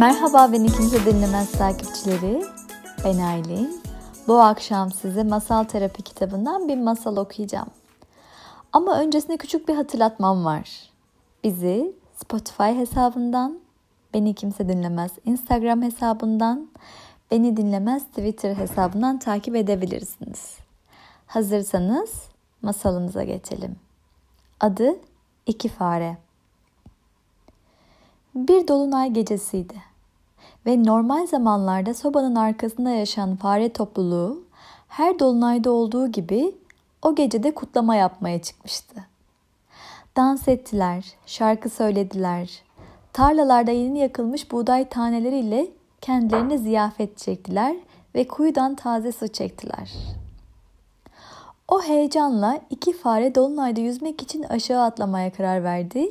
Merhaba beni kimse dinlemez takipçileri. Ben Aylin. Bu akşam size Masal Terapi kitabından bir masal okuyacağım. Ama öncesinde küçük bir hatırlatmam var. Bizi Spotify hesabından, Beni Kimse Dinlemez Instagram hesabından, Beni Dinlemez Twitter hesabından takip edebilirsiniz. Hazırsanız masalımıza geçelim. Adı İki Fare. Bir dolunay gecesiydi ve normal zamanlarda sobanın arkasında yaşayan fare topluluğu her dolunayda olduğu gibi o gecede kutlama yapmaya çıkmıştı. Dans ettiler, şarkı söylediler, tarlalarda yeni yakılmış buğday taneleriyle kendilerine ziyafet çektiler ve kuyudan taze su çektiler. O heyecanla iki fare dolunayda yüzmek için aşağı atlamaya karar verdi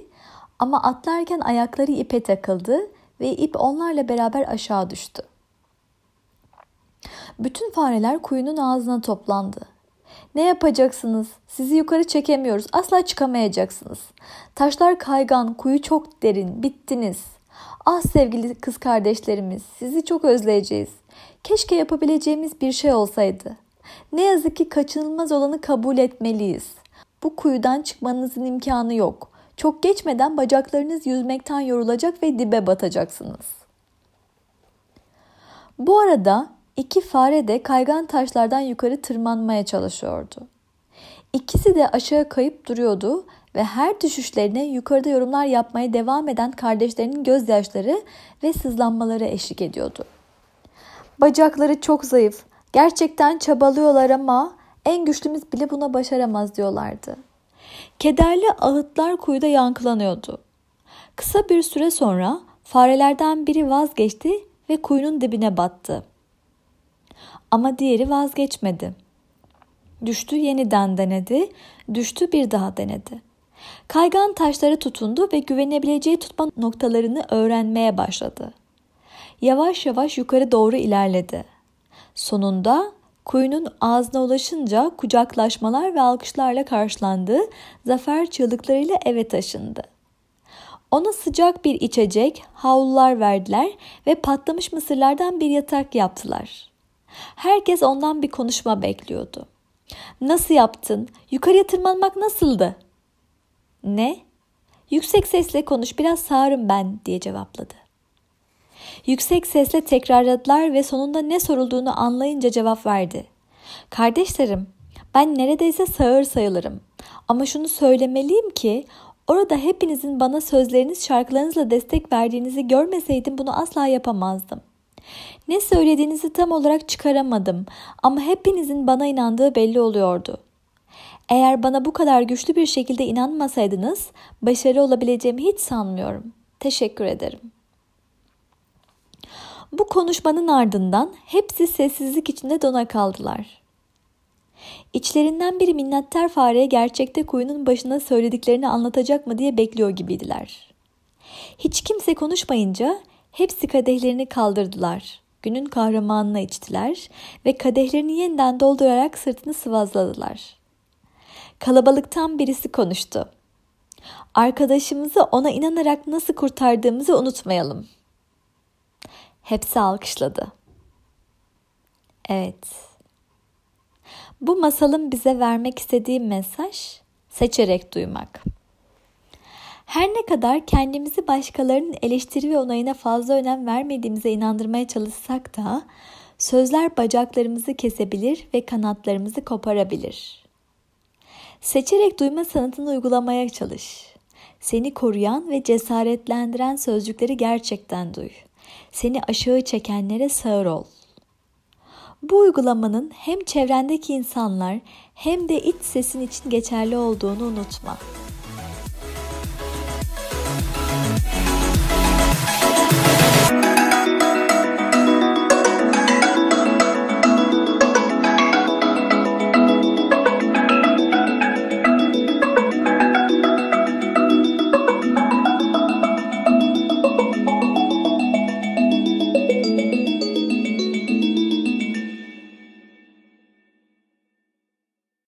ama atlarken ayakları ipe takıldı ve ip onlarla beraber aşağı düştü. Bütün fareler kuyunun ağzına toplandı. Ne yapacaksınız? Sizi yukarı çekemiyoruz. Asla çıkamayacaksınız. Taşlar kaygan, kuyu çok derin. Bittiniz. Ah sevgili kız kardeşlerimiz, sizi çok özleyeceğiz. Keşke yapabileceğimiz bir şey olsaydı. Ne yazık ki kaçınılmaz olanı kabul etmeliyiz. Bu kuyudan çıkmanızın imkanı yok. Çok geçmeden bacaklarınız yüzmekten yorulacak ve dibe batacaksınız. Bu arada iki fare de kaygan taşlardan yukarı tırmanmaya çalışıyordu. İkisi de aşağı kayıp duruyordu ve her düşüşlerine yukarıda yorumlar yapmaya devam eden kardeşlerinin gözyaşları ve sızlanmaları eşlik ediyordu. Bacakları çok zayıf, gerçekten çabalıyorlar ama en güçlümüz bile buna başaramaz diyorlardı. Kederli ağıtlar kuyuda yankılanıyordu. Kısa bir süre sonra farelerden biri vazgeçti ve kuyunun dibine battı. Ama diğeri vazgeçmedi. Düştü yeniden denedi, düştü bir daha denedi. Kaygan taşları tutundu ve güvenebileceği tutma noktalarını öğrenmeye başladı. Yavaş yavaş yukarı doğru ilerledi. Sonunda Kuyunun ağzına ulaşınca kucaklaşmalar ve alkışlarla karşılandı, zafer çığlıklarıyla eve taşındı. Ona sıcak bir içecek, havlular verdiler ve patlamış mısırlardan bir yatak yaptılar. Herkes ondan bir konuşma bekliyordu. Nasıl yaptın? Yukarıya tırmanmak nasıldı? Ne? Yüksek sesle konuş biraz sağırım ben diye cevapladı. Yüksek sesle tekrarladılar ve sonunda ne sorulduğunu anlayınca cevap verdi. Kardeşlerim, ben neredeyse sağır sayılırım. Ama şunu söylemeliyim ki orada hepinizin bana sözleriniz şarkılarınızla destek verdiğinizi görmeseydim bunu asla yapamazdım. Ne söylediğinizi tam olarak çıkaramadım ama hepinizin bana inandığı belli oluyordu. Eğer bana bu kadar güçlü bir şekilde inanmasaydınız başarılı olabileceğimi hiç sanmıyorum. Teşekkür ederim. Bu konuşmanın ardından hepsi sessizlik içinde dona kaldılar. İçlerinden biri minnettar fareye gerçekte kuyunun başına söylediklerini anlatacak mı diye bekliyor gibiydiler. Hiç kimse konuşmayınca hepsi kadehlerini kaldırdılar. Günün kahramanına içtiler ve kadehlerini yeniden doldurarak sırtını sıvazladılar. Kalabalıktan birisi konuştu. Arkadaşımızı ona inanarak nasıl kurtardığımızı unutmayalım.'' Hepsi alkışladı. Evet. Bu masalın bize vermek istediği mesaj seçerek duymak. Her ne kadar kendimizi başkalarının eleştiri ve onayına fazla önem vermediğimize inandırmaya çalışsak da sözler bacaklarımızı kesebilir ve kanatlarımızı koparabilir. Seçerek duyma sanatını uygulamaya çalış. Seni koruyan ve cesaretlendiren sözcükleri gerçekten duy. Seni aşağı çekenlere sağır ol. Bu uygulamanın hem çevrendeki insanlar hem de iç sesin için geçerli olduğunu unutma.